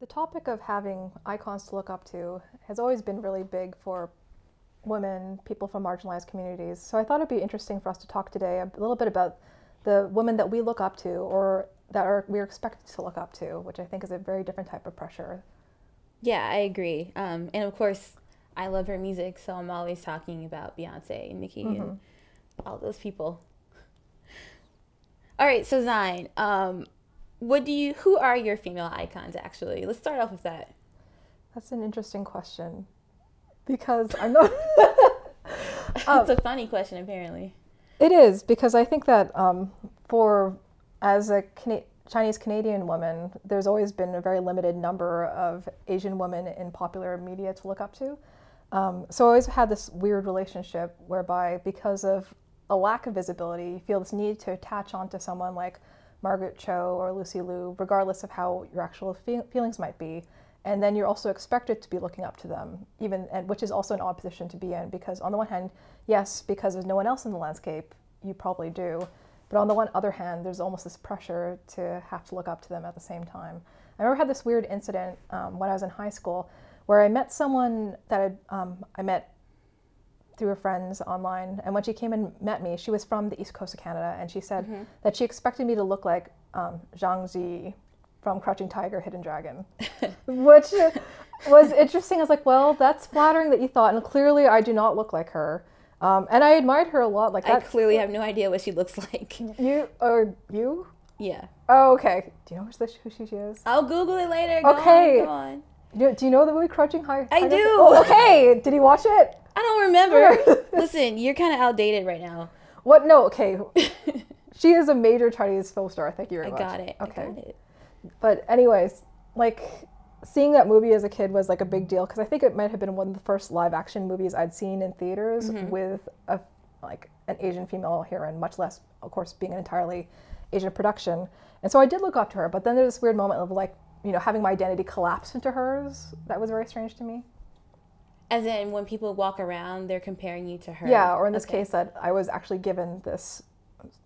The topic of having icons to look up to has always been really big for women, people from marginalized communities. So I thought it'd be interesting for us to talk today a little bit about the women that we look up to or that are we're expected to look up to, which I think is a very different type of pressure. Yeah, I agree. Um, and of course, I love her music, so I'm always talking about Beyonce and Nicki mm-hmm. and all those people. All right, so Zion, um, what do you who are your female icons actually? Let's start off with that. That's an interesting question. Because i'm not um, it's a funny question apparently. It is because i think that um, for as a Cana- chinese canadian woman there's always been a very limited number of asian women in popular media to look up to. Um, so i always had this weird relationship whereby because of a lack of visibility you feel this need to attach onto someone like Margaret Cho or Lucy Liu, regardless of how your actual fe- feelings might be. And then you're also expected to be looking up to them, even and which is also an odd position to be in because on the one hand, yes, because there's no one else in the landscape, you probably do. But on the one other hand, there's almost this pressure to have to look up to them at the same time. I remember I had this weird incident um, when I was in high school where I met someone that I'd, um, I met through her friends online. And when she came and met me, she was from the east coast of Canada, and she said mm-hmm. that she expected me to look like um, Zhang Ziyi from Crouching Tiger, Hidden Dragon, which was interesting. I was like, well, that's flattering that you thought, and clearly I do not look like her. Um, and I admired her a lot. Like I clearly have no idea what she looks like. You or you? Yeah. Oh, okay. Do you know who she is? I'll Google it later. Go okay. On, on. Do, do you know the movie Crouching High? I do. Oh, okay. Did he watch it? I don't remember. Listen, you're kind of outdated right now. What? No. Okay. she is a major Chinese film star. Thank you very I much. Got it. Okay. Got it. But anyways, like seeing that movie as a kid was like a big deal because I think it might have been one of the first live action movies I'd seen in theaters mm-hmm. with a like an Asian female heroine, much less, of course, being an entirely Asian production. And so I did look up to her, but then there's this weird moment of like, you know, having my identity collapse into hers. That was very strange to me. As in, when people walk around, they're comparing you to her. Yeah, or in this okay. case, that I was actually given this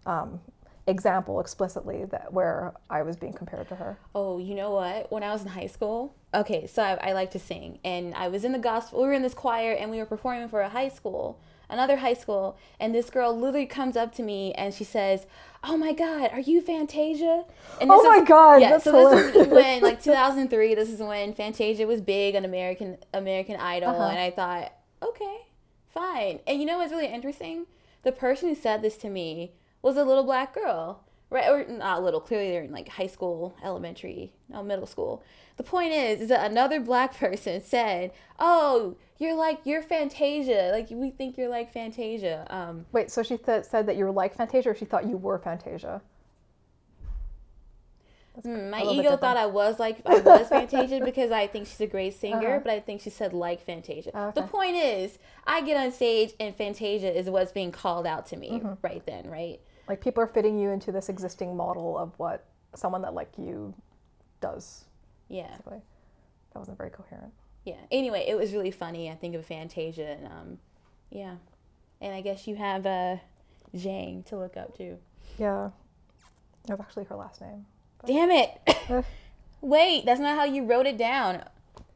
um, example explicitly that where I was being compared to her. Oh, you know what? When I was in high school, okay, so I, I like to sing, and I was in the gospel. We were in this choir, and we were performing for a high school another high school, and this girl literally comes up to me and she says, "Oh my God, are you Fantasia?" And oh my is, God, yeah. so hilarious. this is when like 2003. This is when Fantasia was big on American American Idol, uh-huh. and I thought, okay, fine. And you know what's really interesting? The person who said this to me was a little black girl right or not little clearly they're in like high school elementary no middle school the point is is that another black person said oh you're like you're fantasia like we think you're like fantasia um, wait so she th- said that you were like fantasia or she thought you were fantasia mm, my ego thought I was like I was Fantasia because I think she's a great singer, uh-huh. but I think she said like Fantasia. Oh, okay. The point is, I get on stage and Fantasia is what's being called out to me mm-hmm. right then, right? Like people are fitting you into this existing model of what someone that like you does. Yeah. Basically. That wasn't very coherent. Yeah. Anyway, it was really funny. I think of Fantasia and um, yeah. And I guess you have uh, Zhang to look up to. Yeah. That was actually her last name. But... Damn it! Wait, that's not how you wrote it down.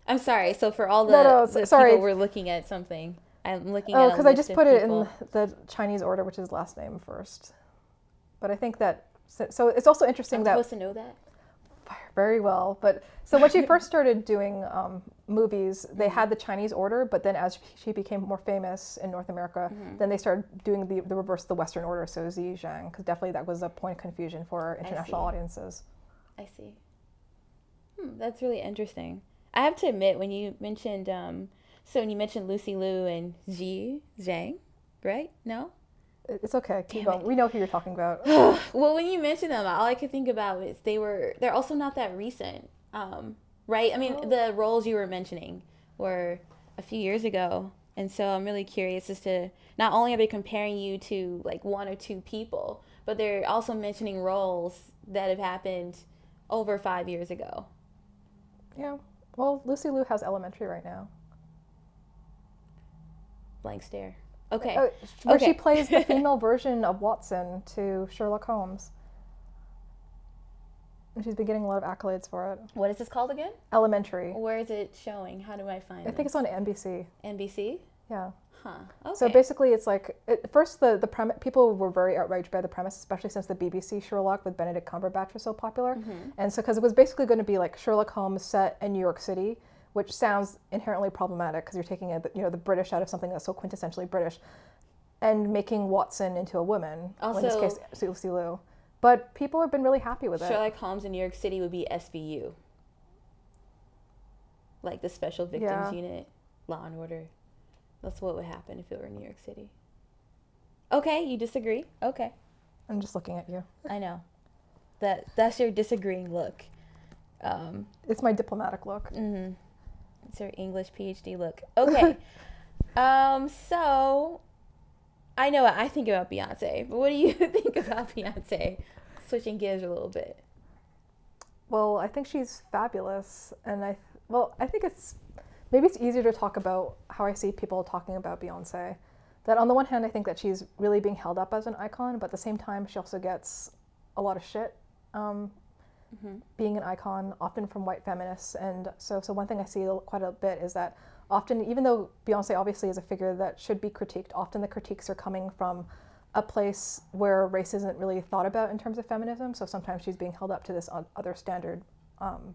I'm sorry. So for all the, no, no, the sorry. people we're looking at something, I'm looking oh, at. Oh, because I just put people. it in the Chinese order, which is last name first. But I think that so, so it's also interesting I'm that supposed to know that very well. But so when she first started doing um, movies, they had the Chinese order, but then as she became more famous in North America, mm-hmm. then they started doing the, the reverse, the Western order, so Ziyi Zhang, because definitely that was a point of confusion for international I audiences. I see. Hmm, that's really interesting. I have to admit, when you mentioned, um, so when you mentioned Lucy Liu and Ziyi Zhang, right? No? It's okay. Keep going. We know who you're talking about. well, when you mention them, all I could think about is they were they're also not that recent, um, right? I mean, oh. the roles you were mentioning were a few years ago, and so I'm really curious as to not only are they comparing you to like one or two people, but they're also mentioning roles that have happened over five years ago. Yeah. Well, Lucy Liu has elementary right now. Blank stare. Okay. Uh, where okay. she plays the female version of Watson to Sherlock Holmes. and she's been getting a lot of accolades for it. What is this called again? Elementary. Where is it showing? How do I find it? I think it's on NBC. NBC. Yeah. Huh. Okay. So basically, it's like at first the the premise. People were very outraged by the premise, especially since the BBC Sherlock with Benedict Cumberbatch was so popular, Mm-hmm. and so because it was basically going to be like Sherlock Holmes set in New York City, which sounds inherently problematic because you're taking a, you know the British out of something that's so quintessentially British, and making Watson into a woman. well, in this case, Lucy Liu. But people have been really happy with it. Sherlock Holmes in New York City would be SVU. Like the Special Victims Yeah. Unit, Law and Order. That's what would happen if it were in New York City. Okay, you disagree? Okay. I'm just looking at you. I know. That that's your disagreeing look. Um, It's my diplomatic look. hmm It's her English PhD look. Okay. um, so I know what I think about Beyonce, but what do you think about Beyonce? Switching gears a little bit. Well, I think she's fabulous, and I th- well, I think it's maybe it's easier to talk about how I see people talking about Beyonce. That on the one hand, I think that she's really being held up as an icon, but at the same time, she also gets a lot of shit um, being an icon, often from white feminists. And so, so one thing I see quite a bit is that often, even though Beyonce obviously is a figure that should be critiqued, often the critiques are coming from a place where race isn't really thought about in terms of feminism. So sometimes she's being held up to this other standard um,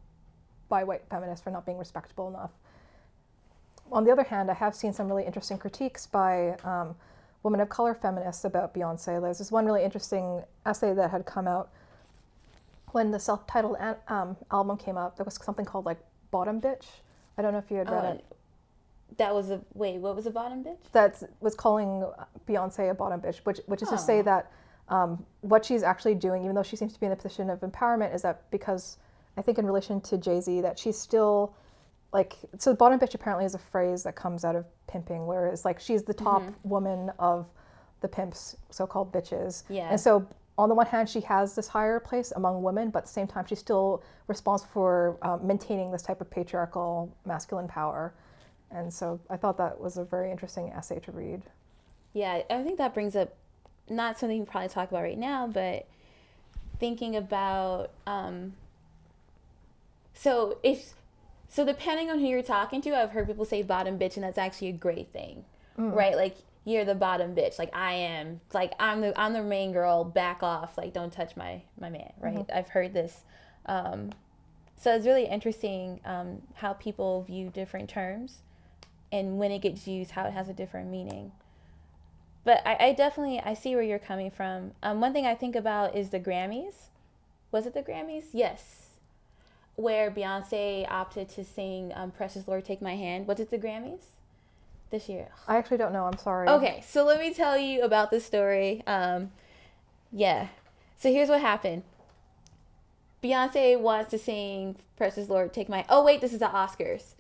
by white feminists for not being respectable enough. On the other hand, I have seen some really interesting critiques by um, women of color feminists about Beyonce. There's this one really interesting essay that had come out when the self-titled an- um, album came out. There was something called like "Bottom Bitch." I don't know if you had read Uh, it. That was a wait. What was a bottom bitch? That was calling Beyonce a bottom bitch, which which is to say Oh. that um, what she's actually doing, even though she seems to be in a position of empowerment, is that because I think in relation to Jay Z, that she's still like so. Bottom bitch apparently is a phrase that comes out of pimping, whereas like she's the top woman of the pimps, so-called bitches. Yeah. And so on the one hand, she has this higher place among women, but at the same time, she's still responsible for um, maintaining this type of patriarchal masculine power. And so I thought that was a very interesting essay to read. Yeah, I think that brings up not something you probably talk about right now, but thinking about um, so if so depending on who you're talking to, I've heard people say bottom bitch, and that's actually a great thing, right? Like you're the bottom bitch, like I am, like I'm the I'm the main girl. Back off, like don't touch my my man, right? I've heard this. Um, so it's really interesting um, how people view different terms, and when it gets used, how it has a different meaning but I, I definitely I see where you're coming from. Um, one thing I think about is the Grammys. Was it the Grammys? Yes. Where Beyonce opted to sing um, "Precious Lord, Take My Hand." Was it the Grammys this year? I actually don't know. I'm sorry. Okay, so let me tell you about the story. Um, yeah. So here's what happened. Beyonce wants to sing "Precious Lord, Take My." Oh wait, this is the Oscars,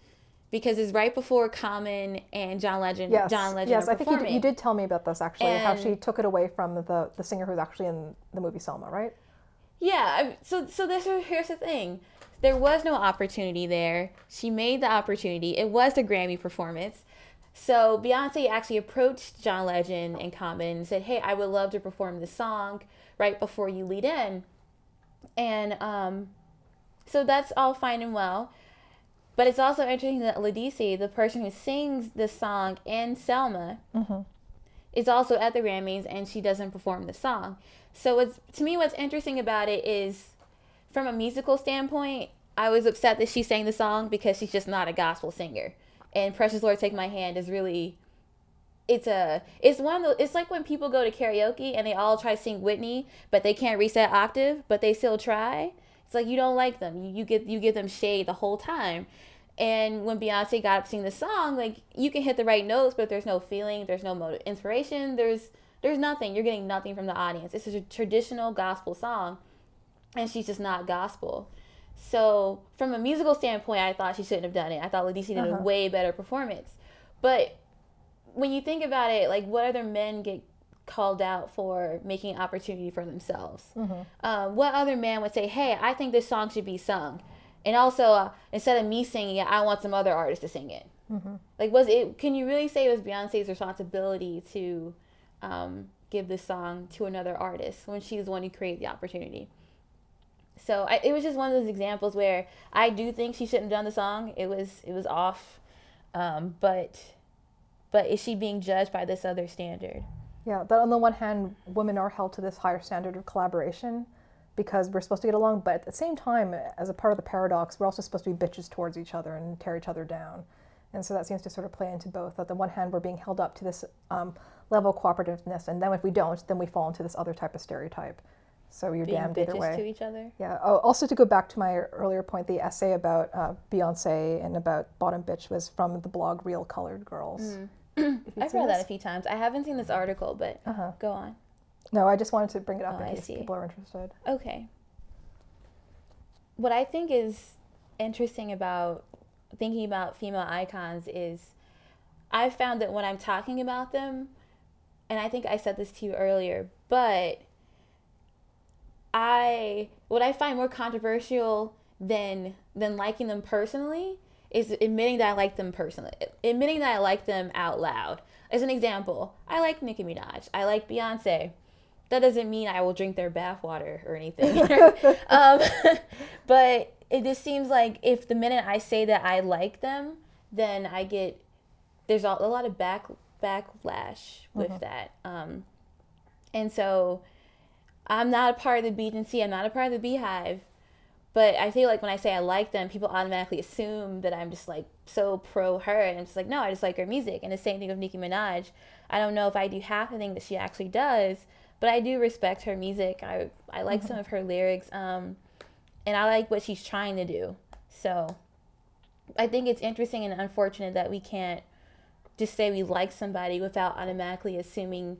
because it's right before Common and John Legend. Yes. John Legend. yes, I think you, d- performing. you did tell me about this actually, how she took it away from the, the singer who's actually in the movie Selma, right? Yeah, so so this here's the thing. There was no opportunity there. She made the opportunity. It was the Grammy performance. So Beyonce actually approached John Legend and Common and said, "Hey, I would love to perform this song right before you lead in." And um, so that's all fine and well. But it's also interesting that Ledisi, the person who sings this song in Selma, is also at the Grammys and she doesn't perform the song. So it's to me what's interesting about it is from a musical standpoint, I was upset that she sang the song because she's just not a gospel singer. And Precious Lord Take My Hand is really it's a it's one of the it's like when people go to karaoke and they all try to sing Whitney, but they can't that octave, but they still try. It's like you don't like them. You, you get you give them shade the whole time. And when Beyonce got up to sing the song, like you can hit the right notes, but there's no feeling, there's no motive, inspiration, there's there's nothing. You're getting nothing from the audience. It's a traditional gospel song, and she's just not gospel. So from a musical standpoint, I thought she shouldn't have done it. I thought Ledisi did a way better performance. But when you think about it, like what other men get called out for making opportunity for themselves? Um, what other man would say, "Hey, I think this song should be sung," and also uh, instead of me singing it, I want some other artist to sing it. Like, was it? Can you really say it was Beyonce's responsibility to um, give this song to another artist when she's the one who created the opportunity? So I, it was just one of those examples where I do think she shouldn't have done the song. It was it was off, um, but but is she being judged by this other standard? Yeah, that on the one hand, women are held to this higher standard of collaboration because we're supposed to get along, but at the same time, as a part of the paradox, we're also supposed to be bitches towards each other and tear each other down. And so that seems to sort of play into both. At the one hand, we're being held up to this um, level of cooperativeness, and then if we don't, then we fall into this other type of stereotype. So you're Being damned either way. to each other. Yeah. Oh, also to go back to my earlier point, the essay about uh, Beyonce and about bottom bitch was from the blog Real Colored Girls. You've I've read that a few times. I haven't seen this article, but Uh-huh. go on. No, I just wanted to bring it up Oh, in case people are interested. Okay. What I think is interesting about thinking about female icons is I've found that when I'm talking about them, and I think I said this to you earlier, but I what I find more controversial than than liking them personally is admitting that I like them personally. Admitting that I like them out loud. As an example, I like Nicki Minaj. I like Beyonce. That doesn't mean I will drink their bathwater or anything. um, but it just seems like if the minute I say that I like them, then I get there's a, a lot of back backlash with that. Um, and so I'm not a part of the BNC. I'm not a part of the BeyHive. But I feel like when I say I like them, people automatically assume that I'm just like so pro her, and I'm just like, no, I just like her music. And the same thing with Nicki Minaj. I don't know if I do half the thing that she actually does, but I do respect her music. I I like some of her lyrics, um, and I like what she's trying to do. So I think it's interesting and unfortunate that we can't just say we like somebody without automatically assuming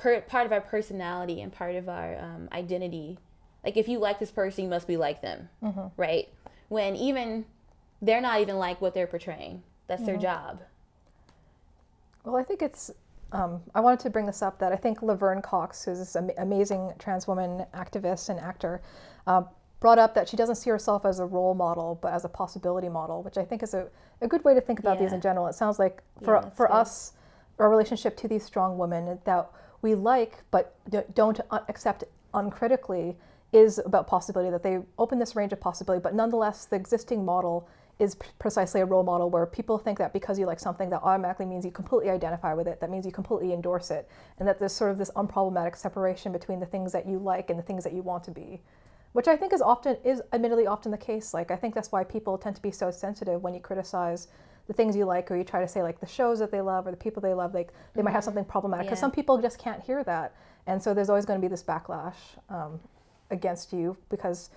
per, part of our personality and part of our um, identity. Like if you like this person, you must be like them, right? When even they're not even like what they're portraying. That's their job. Well, I think it's. Um, I wanted to bring this up that I think Laverne Cox, who's this am- amazing trans woman activist and actor, uh, brought up that she doesn't see herself as a role model, but as a possibility model, which I think is a, a good way to think about these in general. It sounds like for, that's for good. us, our relationship to these strong women that we like but don't accept uncritically is about possibility, that they open this range of possibility, but nonetheless, the existing model is precisely a role model where people think that because you like something, that automatically means you completely identify with it, that means you completely endorse it, and that there's sort of this unproblematic separation between the things that you like and the things that you want to be. Which I think is often is admittedly often the case. Like I think that's why people tend to be so sensitive when you criticize the things you like or you try to say like the shows that they love or the people they love like they might have something problematic because Yeah. some people just can't hear that. And so there's always going to be this backlash um, against you because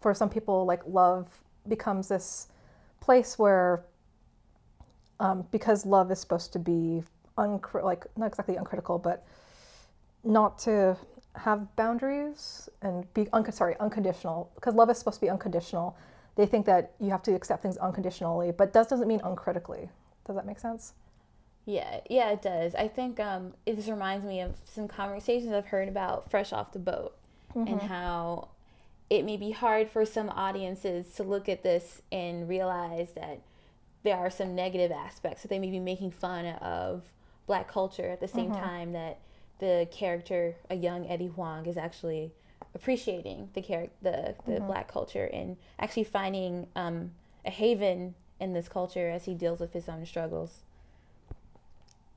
for some people like love becomes this place where um, because love is supposed to be uncri- like not exactly uncritical but not to have boundaries and be un- sorry unconditional because love is supposed to be unconditional they think that you have to accept things unconditionally but that doesn't mean uncritically. Does that make sense? Yeah, yeah, it does. I think um, it just reminds me of some conversations I've heard about Fresh Off the Boat and how it may be hard for some audiences to look at this and realize that there are some negative aspects that they may be making fun of black culture at the same time that the character, a young Eddie Huang, is actually appreciating the char- the, the black culture and actually finding um, a haven in this culture as he deals with his own struggles.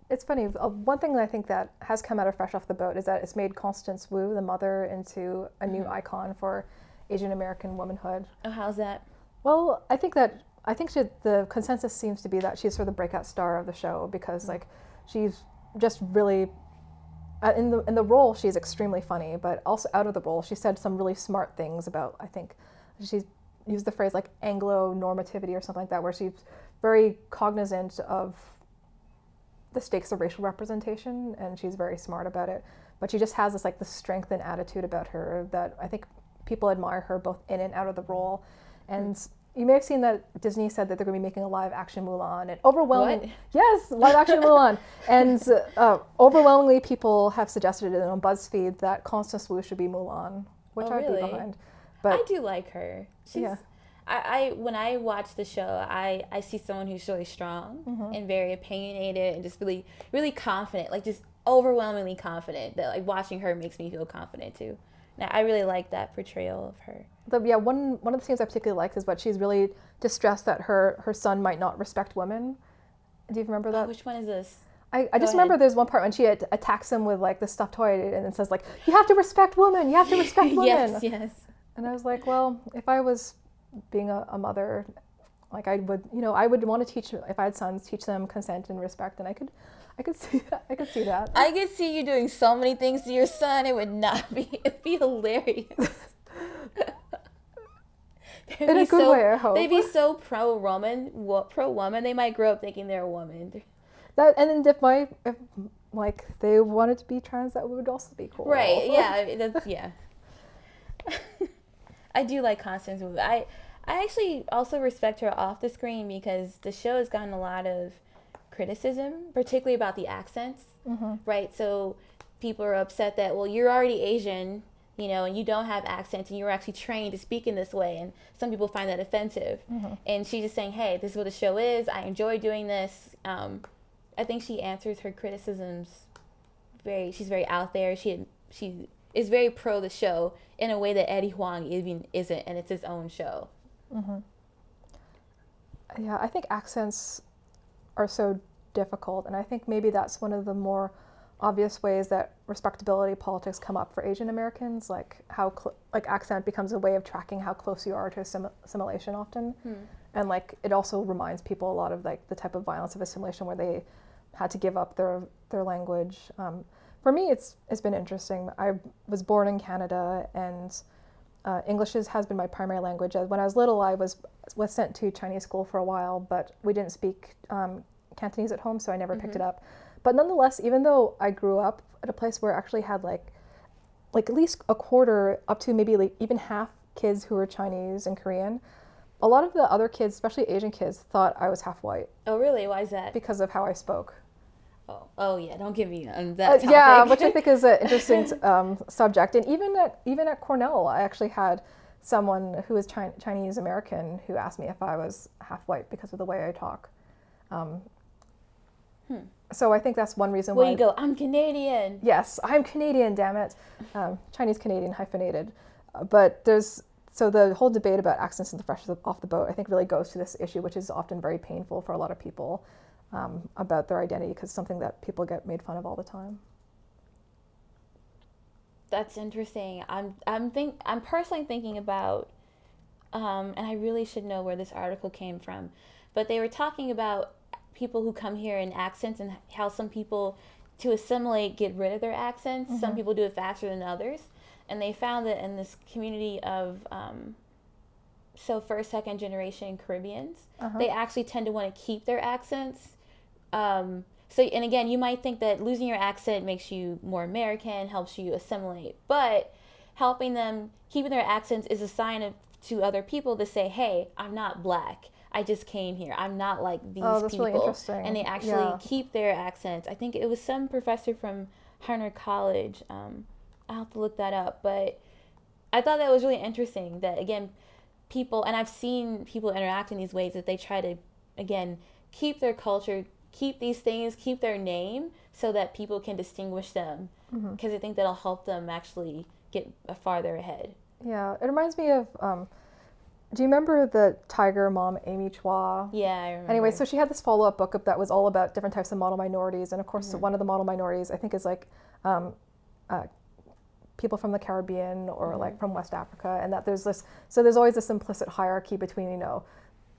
It's funny. uh, One thing that I think that has come out of Fresh Off the Boat is that it's made Constance Wu, the mother, into a new icon for Asian American womanhood. Oh, how's that? Well, I think that I think she, the consensus seems to be that she's sort of the breakout star of the show because like she's just really Uh, in the in the role she's extremely funny, but also out of the role she said some really smart things about I think she's used the phrase like Anglo normativity or something like that, where she's very cognizant of the stakes of racial representation and she's very smart about it. But she just has this like the strength and attitude about her that I think people admire her both in and out of the role. And hmm. You may have seen that Disney said that they're going to be making a live action Mulan, and overwhelming, What? yes, live action Mulan, and uh, overwhelmingly people have suggested it on BuzzFeed that Constance Wu should be Mulan, which Oh, I'd be really? behind. I do like her. She's, Yeah. I, I when I watch the show, I, I see someone who's really strong Mm-hmm. and very opinionated and just really really confident, like just overwhelmingly confident. That like watching her makes me feel confident too. I really like that portrayal of her. The, yeah, one one of the scenes I particularly liked is what she's really distressed that her her son might not respect women. Do you remember that? Oh, which one is this? I, I just remember there's one part when she at- attacks him with like the stuffed toy and it says like you have to respect women, you have to respect women. yes, yes. And I was like, well, if I was being a, a mother, like I would, you know, I would want to teach if I had sons, teach them consent and respect, and I could, I could see that. I could see that. I could see you doing so many things to your son. It would not be. It'd be hilarious. In a good so, way, I hope. They'd be so pro woman, pro woman. They might grow up thinking they're a woman. That and then if my if like they wanted to be trans, that would also be cool. Right? Yeah. That's yeah. I do like Constance. I I actually also respect her off the screen because the show has gotten a lot of criticism, particularly about the accents. Mm-hmm. Right? So people are upset that well, you're already Asian, you know, and you don't have accents, and you're actually trained to speak in this way, and some people find that offensive. Mm-hmm. And she's just saying, hey, this is what the show is. I enjoy doing this. Um, I think she answers her criticisms very. She's very out there. She she is very pro the show in a way that Eddie Huang even isn't, and it's his own show. Mm-hmm. Yeah, I think accents are so difficult, and I think maybe that's one of the more obvious ways that respectability politics come up for Asian Americans, like how cl- like accent becomes a way of tracking how close you are to assim- assimilation often, Hmm. and like it also reminds people a lot of like the type of violence of assimilation where they had to give up their their language. Um, for me, it's it's been interesting. I was born in Canada, and uh, English is, has been my primary language. When I was little, I was was sent to Chinese school for a while, but we didn't speak um, Cantonese at home, so I never picked it up. But nonetheless, even though I grew up at a place where I actually had like like at least a quarter up to maybe like even half kids who were Chinese and Korean, a lot of the other kids, especially Asian kids, thought I was half white Oh, really? Why is that? because of how I spoke. Oh, oh yeah. Don't give me Uh, that. yeah, which I think is an interesting um, subject. And even at even at Cornell, I actually had someone who was Chi- Chinese American who asked me if I was half white because of the way I talk. Um, So I think that's one reason Well, why. you go. I'm Canadian. Yes, I'm Canadian. Damn it, um, Chinese Canadian hyphenated. Uh, but there's so the whole debate about accents and the fresh off the boat, I think, really goes to this issue, which is often very painful for a lot of people um, about their identity because something that people get made fun of all the time. That's interesting. I'm I'm think I'm personally thinking about, um, and I really should know where this article came from, but they were talking about people who come here in accents and how some people to assimilate get rid of their accents. Some people do it faster than others, and they found that in this community of um, so first second generation Caribbeans, they actually tend to want to keep their accents. Um, so, and again, you might think that losing your accent makes you more American, helps you assimilate, but helping them, keeping their accents is a sign of to other people to say, "Hey, I'm not black. I just came here. I'm not like these Oh, people." really. And they actually Yeah. keep their accents. I think it was some professor from Hunter College. Um, I'll have to look that up, but I thought that was really interesting. That again, people and I've seen people interact in these ways that they try to again keep their culture, keep these things, keep their name, so that people can distinguish them. Mm-hmm. Because I think that'll help them actually get farther ahead. Yeah, it reminds me of. Um, do you remember the Tiger mom, Amy Chua? Yeah, I remember. Anyway, so she had this follow up book that was all about different types of model minorities. And of course, Mm-hmm. one of the model minorities, I think, is like um, uh, people from the Caribbean or Mm-hmm. like from West Africa. And that there's this, so there's always this implicit hierarchy between, you know,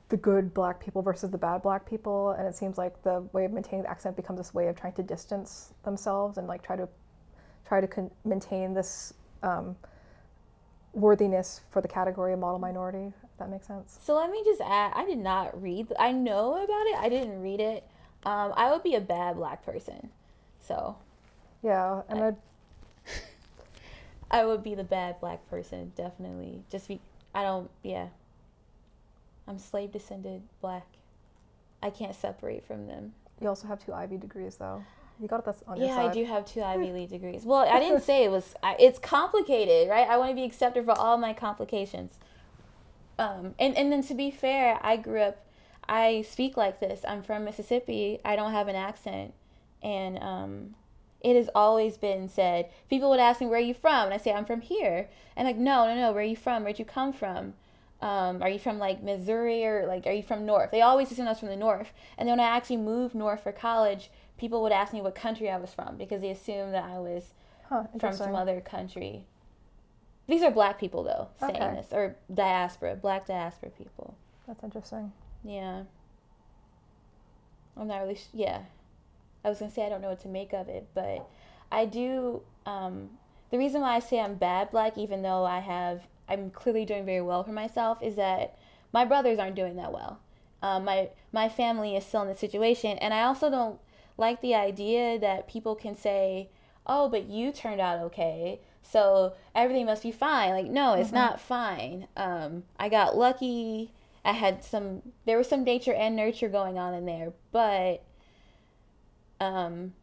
the good black people versus the bad black people. And it seems like the way of maintaining the accent becomes this way of trying to distance themselves and like try to try to con- maintain this um, worthiness for the category of model minority. If that makes sense. So let me just add, I did not read. I know about it. I didn't read it. Um, I would be a bad black person. So Yeah, and I, I would be the bad black person, definitely. Just be, I don't, yeah. I'm slave descended black. I can't separate from them. you also have two Ivy degrees, though. You got this on your Yeah, side. I do have two Ivy League degrees. Well, I didn't say it was. I, it's complicated, right? I want to be accepted for all my complications. Um, and and then to be fair, I grew up. I speak like this. I'm from Mississippi. I don't have an accent, and um, it has always been said. People would ask me, "Where are you from?" And I say, "I'm from here." And like, no, no, no. Where are you from? Where'd you come from? Um, are you from like Missouri or like are you from North? They always assume I was from the North. And then when I actually moved north for college, people would ask me what country I was from because they assumed that I was Huh, from some other country. These are black people though saying Okay. this or diaspora, black diaspora people. That's interesting. Yeah. I'm not really. Sh- yeah. I was gonna say I don't know what to make of it, but I do. Um, the reason why I say I'm bad black, even though I have, I'm clearly doing very well for myself, is that my brothers aren't doing that well. Um, my my family is still in this situation, and I also don't like the idea that people can say, "Oh, but you turned out okay." So everything must be fine. Like, no, it's not fine. Um, I got lucky. I had some. There was some nature and nurture going on in there, but um,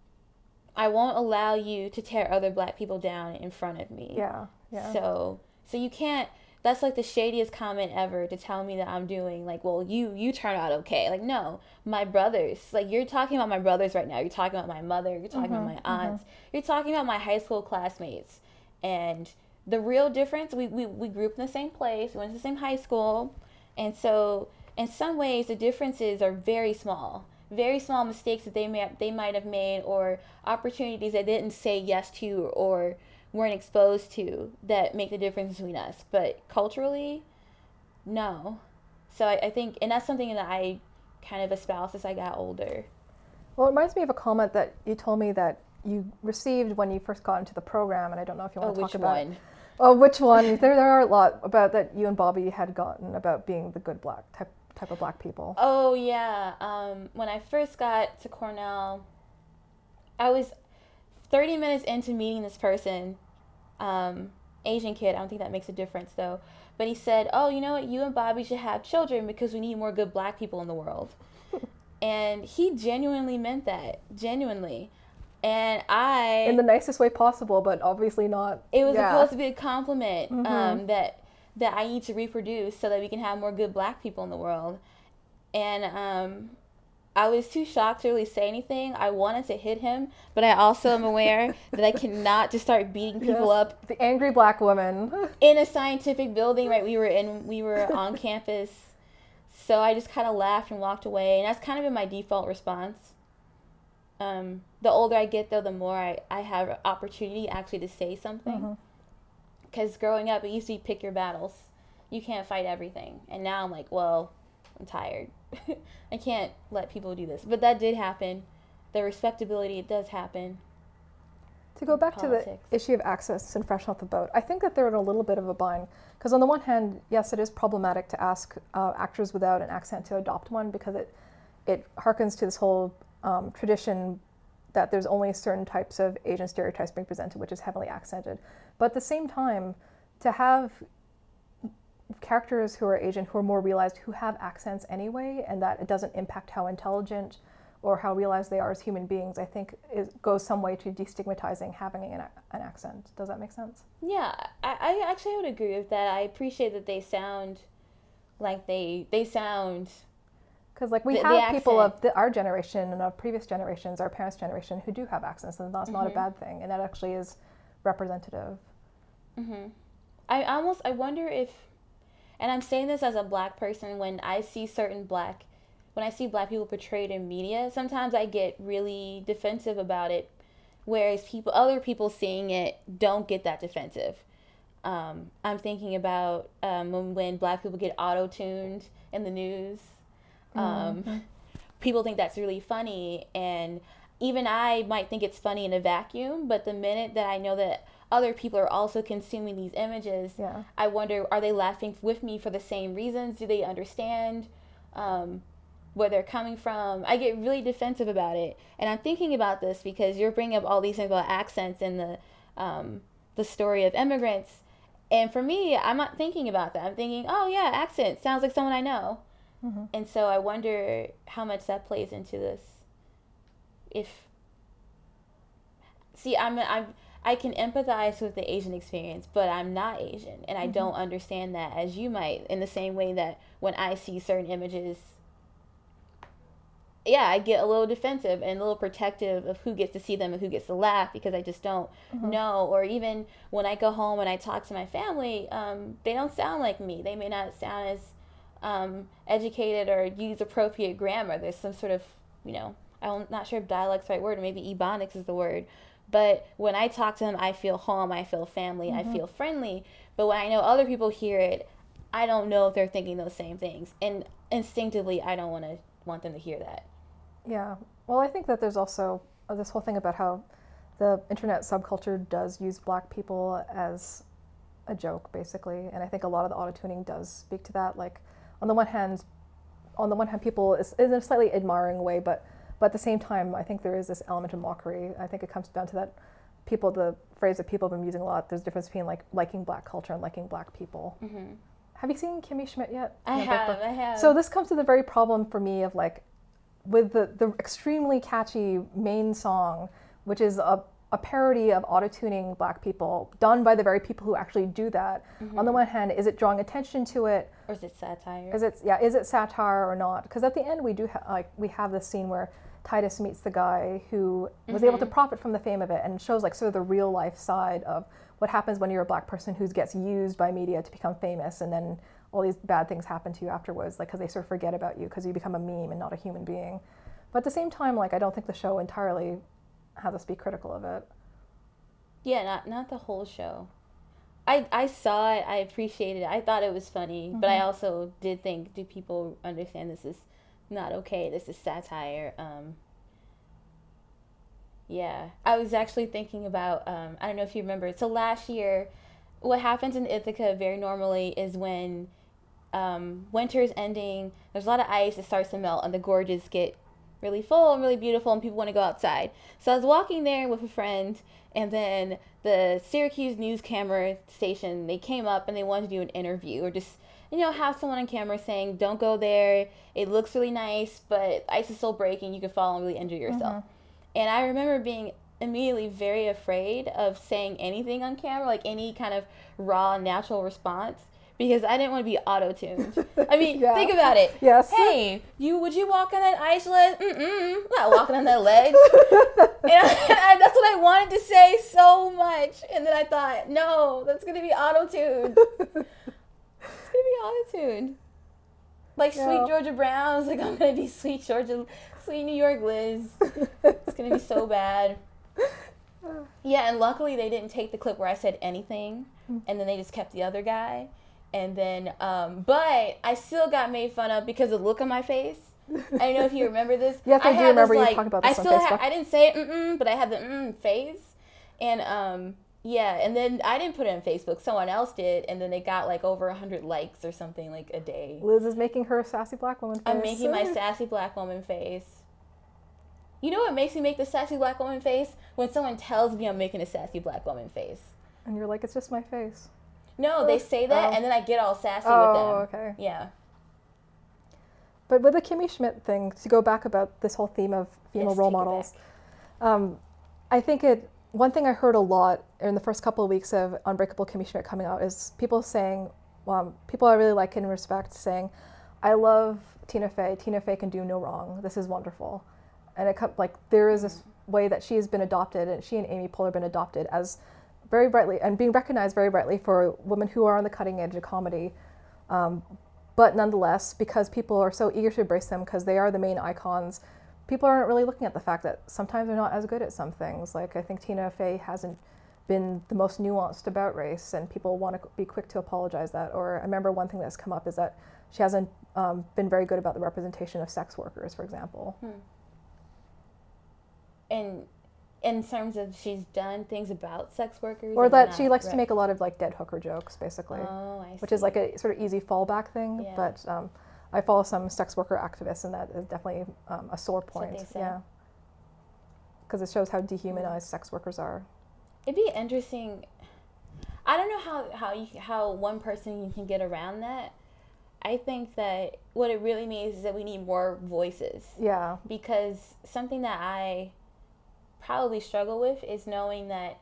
I won't allow you to tear other black people down in front of me. Yeah, yeah. So so you can't. That's like the shadiest comment ever to tell me that I'm doing like, well, you you turn out okay. Like, no, my brothers. Like, you're talking about my brothers right now. You're talking about my mother. You're talking about mm-hmm, my mm-hmm. aunts. You're talking about my high school classmates. And the real difference, we, we, we grew up in the same place, we went to the same high school. And so, in some ways, the differences are very small. Very small mistakes that they may they might have made, or opportunities they didn't say yes to, or weren't exposed to that make the difference between us. But culturally, no. So I, I think, and that's something that I kind of espoused as I got older. Well, it reminds me of a comment that you told me that you received when you first got into the program, and I don't know if you Oh, want to which talk about. one? Oh, which one? there, there are a lot about that you and Bobby had gotten about being the good black type type of black people. Oh yeah. Um, when I first got to Cornell, I was 30 minutes into meeting this person, um, Asian kid. I don't think that makes a difference though. But he said, "Oh, you know what? You and Bobby should have children because we need more good black people in the world." and he genuinely meant that, genuinely. And I in the nicest way possible, but obviously not. it was yeah. supposed to be a compliment Mm-hmm. um, that that I need to reproduce so that we can have more good black people in the world. And um, I was too shocked to really say anything. I wanted to hit him, but I also am aware that I cannot just start beating people Yes, up The angry black woman. in a scientific building. Right? We were in we were on campus, so I just kind of laughed and walked away, and that's kind of been my default response. Um, the older I get, though, the more I, I have opportunity actually to say something. Because growing up, it used to be pick your battles. You can't fight everything. And now I'm like, well, I'm tired. I can't let people do this. But that did happen. The respectability, it does happen. To go back to Politics. the issue of access and fresh off the boat, I think that they're in a little bit of a bind. Because on the one hand, yes, it is problematic to ask uh, actors without an accent to adopt one because it it harkens to this whole um, tradition that there's only certain types of Asian stereotypes being presented, which is heavily accented. But at the same time, to have characters who are Asian who are more realized, who have accents anyway, and that it doesn't impact how intelligent or how realized they are as human beings, I think it goes some way to destigmatizing having an, an accent. Does that make sense? Yeah, I, I actually would agree with that. I appreciate that they sound like they they sound Because like we The- the have people of the, our generation and of previous generations, our parents' generation, who do have accents, and that's Mm-hmm. not a bad thing, and that actually is representative. hmm I almost I wonder if, and I'm saying this as a black person when I see certain black, when I see black people portrayed in media, sometimes I get really defensive about it, whereas people other people seeing it don't get that defensive. Um, I'm thinking about um, when, when black people get auto tuned in the news. Um, People think that's really funny, and even I might think it's funny in a vacuum. But the minute that I know that other people are also consuming these images, Yeah. I wonder are they laughing with me for the same reasons? Do they understand um, where they're coming from? I get really defensive about it, and I'm thinking about this because you're bringing up all these things about accents and the um, the story of immigrants. And for me, I'm not thinking about that. I'm thinking, oh yeah, accent sounds like someone I know. And so I wonder how much that plays into this. If see, I'm I'm I can empathize with the Asian experience, but I'm not Asian, and I don't understand that as you might. In the same way that when I see certain images, yeah, I get a little defensive and a little protective of who gets to see them and who gets to laugh because I just don't mm-hmm. know. Or even when I go home and I talk to my family, um, they don't sound like me. They may not sound as um, educated or use appropriate grammar. There's some sort of, you know, I'm not sure if dialect's the right word, or maybe ebonics is the word. But when I talk to them, I feel home, I feel family, mm-hmm. I feel friendly. But when I know other people hear it, I don't know if they're thinking those same things. And instinctively, I don't want to want them to hear that. Yeah. Well, I think that there's also uh, this whole thing about how the internet subculture does use black people as a joke, basically. And I think a lot of the auto tuning does speak to that. Like, on the one hand, on the one hand, people is in a slightly admiring way, but but at the same time, I think there is this element of mockery. I think it comes down to that people, the phrase that people have been using a lot. There's a difference between like liking black culture and liking black people. Mm-hmm. Have you seen Kimmy Schmidt yet? I have. I have. So this comes to the very problem for me of like with the, the extremely catchy main song, which is a, a parody of auto-tuning black people done by the very people who actually do that. Mm-hmm. On the mm-hmm. one hand, is it drawing attention to it? Or is it satire? Is it yeah, is it satire or not? Because at the end we do ha- like we have this scene where Titus meets the guy who was mm-hmm. able to mm-hmm. profit from the fame of it and shows like sort of the real life side of what happens when you're a black person who gets used by media to become famous and then all these bad things happen to you afterwards, like because they sort of forget about you because you become a meme and not a human being. But at the same time, like I don't think the show entirely has us be critical of it. Yeah, not not the whole show. I I saw it. I appreciated it. I thought it was funny, mm-hmm. but I mm-hmm. also did think, do people understand this is not okay? This is satire. Um, yeah, I was actually thinking about. Um, I don't know if you remember. So last year, what happens in Ithaca very normally is when um, winter's ending, there's a lot of ice, it starts to melt, and the gorges get really full and really beautiful, and people want to go outside. So I was walking there with a friend, and then the Syracuse news camera station, they came up and they wanted to do an interview or just, you know, have someone on camera saying, don't go there. It looks really nice, but ice is still breaking. You could fall and really injure yourself. Mm-hmm. And I remember being immediately very afraid of saying anything on camera, like any kind of raw, natural response, because I didn't want to be auto tuned. I mean, yeah. think about it. Yes. Hey, you would you walk on that ice ledge? Mm-mm, not walking on that ledge. and I, that's what I wanted to say so much, and then I thought, no, that's gonna be auto tuned. it's gonna be auto tuned. Like sweet Georgia Brown, I like, I'm gonna be sweet Georgia, sweet New York Liz. it's gonna be so bad. Yeah, and luckily they didn't take the clip where I said anything, hmm. and then they just kept the other guy. And then, um, but I still got made fun of because of the look on my face. I don't know if you remember this. yes, I, I do remember this, like, you talking about this I still on Facebook. I didn't say mm but I had the mm face, and um, yeah, and then I didn't put it on Facebook. Someone else did, and then they got like over hundred likes or something like a day. Liz is making her sassy black woman face. I'm making my sassy black woman face. You know what makes me make the sassy black woman face? When someone tells me I'm making a sassy black woman face. And you're like, it's just my face. No, they say that, oh. and then I get all sassy oh, with them. Oh, okay. Yeah. But with the Kimmy Schmidt thing, to go back about this whole theme of female role models, um, I think it. One thing I heard a lot in the first couple of weeks of Unbreakable Kimmy Schmidt coming out is people saying, um, people I really like and respect saying, "I love Tina Fey. Tina Fey can do no wrong. This is wonderful." and it like there is this way that she has been adopted, and she and Amy Poehler have been adopted as very brightly and being recognized very brightly for women who are on the cutting edge of comedy. Um, but nonetheless, because people are so eager to embrace them because they are the main icons, people aren't really looking at the fact that sometimes they're not as good at some things. Like I think Tina Fey hasn't been the most nuanced about race, and people want to be quick to apologize that. Or I remember one thing that's come up is that she hasn't um, been very good about the representation of sex workers, for example. Hmm in in terms of she's done things about sex workers or that she likes right. to make a lot of like dead hooker jokes basically oh, which is like a sort of easy fallback thing yeah. but um, i follow some sex worker activists and that is definitely um, a sore point yeah because it shows how dehumanized sex workers are it'd be interesting i don't know how how you how one person can get around that I think that what it really means is that we need more voices. Yeah. Because something that I probably struggle with is knowing that.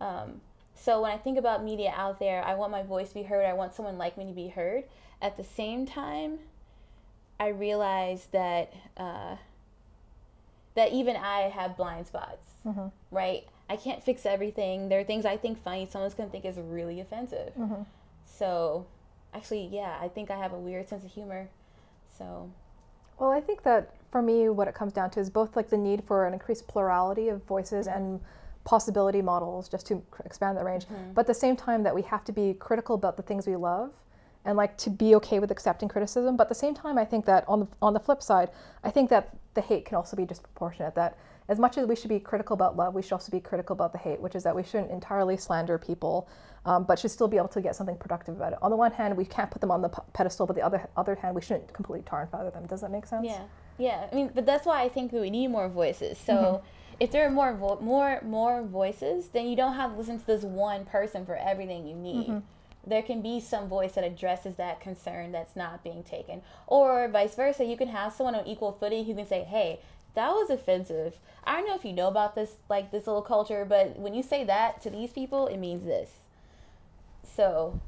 Um, so when I think about media out there, I want my voice to be heard. I want someone like me to be heard. At the same time, I realize that uh, that even I have blind spots, Mm-hmm. right? I can't fix everything. There are things I think funny, someone's gonna think is really offensive. Mm-hmm. So, actually, yeah, I think I have a weird sense of humor. So, Well, I think that for me, what it comes down to is both like the need for an increased plurality of voices and possibility models just to expand the range, but at the same time that we have to be critical about the things we love and like to be okay with accepting criticism. But at the same time, I think that on the on the flip side, I think that the hate can also be disproportionate. That as much as we should be critical about love, we should also be critical about the hate, which is that we shouldn't entirely slander people, um, but should still be able to get something productive about it. On the one hand, we can't put them on the p- pedestal, but the other other hand, we shouldn't completely tar and feather them. Does that make sense? yeah, yeah. I mean, but that's why I think that we need more voices. So, if there are more vo- more more voices, then you don't have to listen to this one person for everything you need. There can be some voice that addresses that concern that's not being taken, or vice versa. You can have someone on equal footing who can say, "Hey, that was offensive. I don't know if you know about this, like this little culture, but when you say that to these people, it means this." So,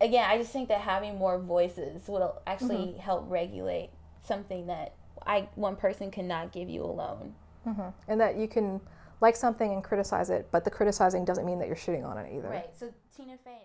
again, I just think that having more voices will actually help regulate something that I one person cannot give you alone. hmm And that you can like something and criticize it, but the criticizing doesn't mean that you're shitting on it either. Right. So Tina Fey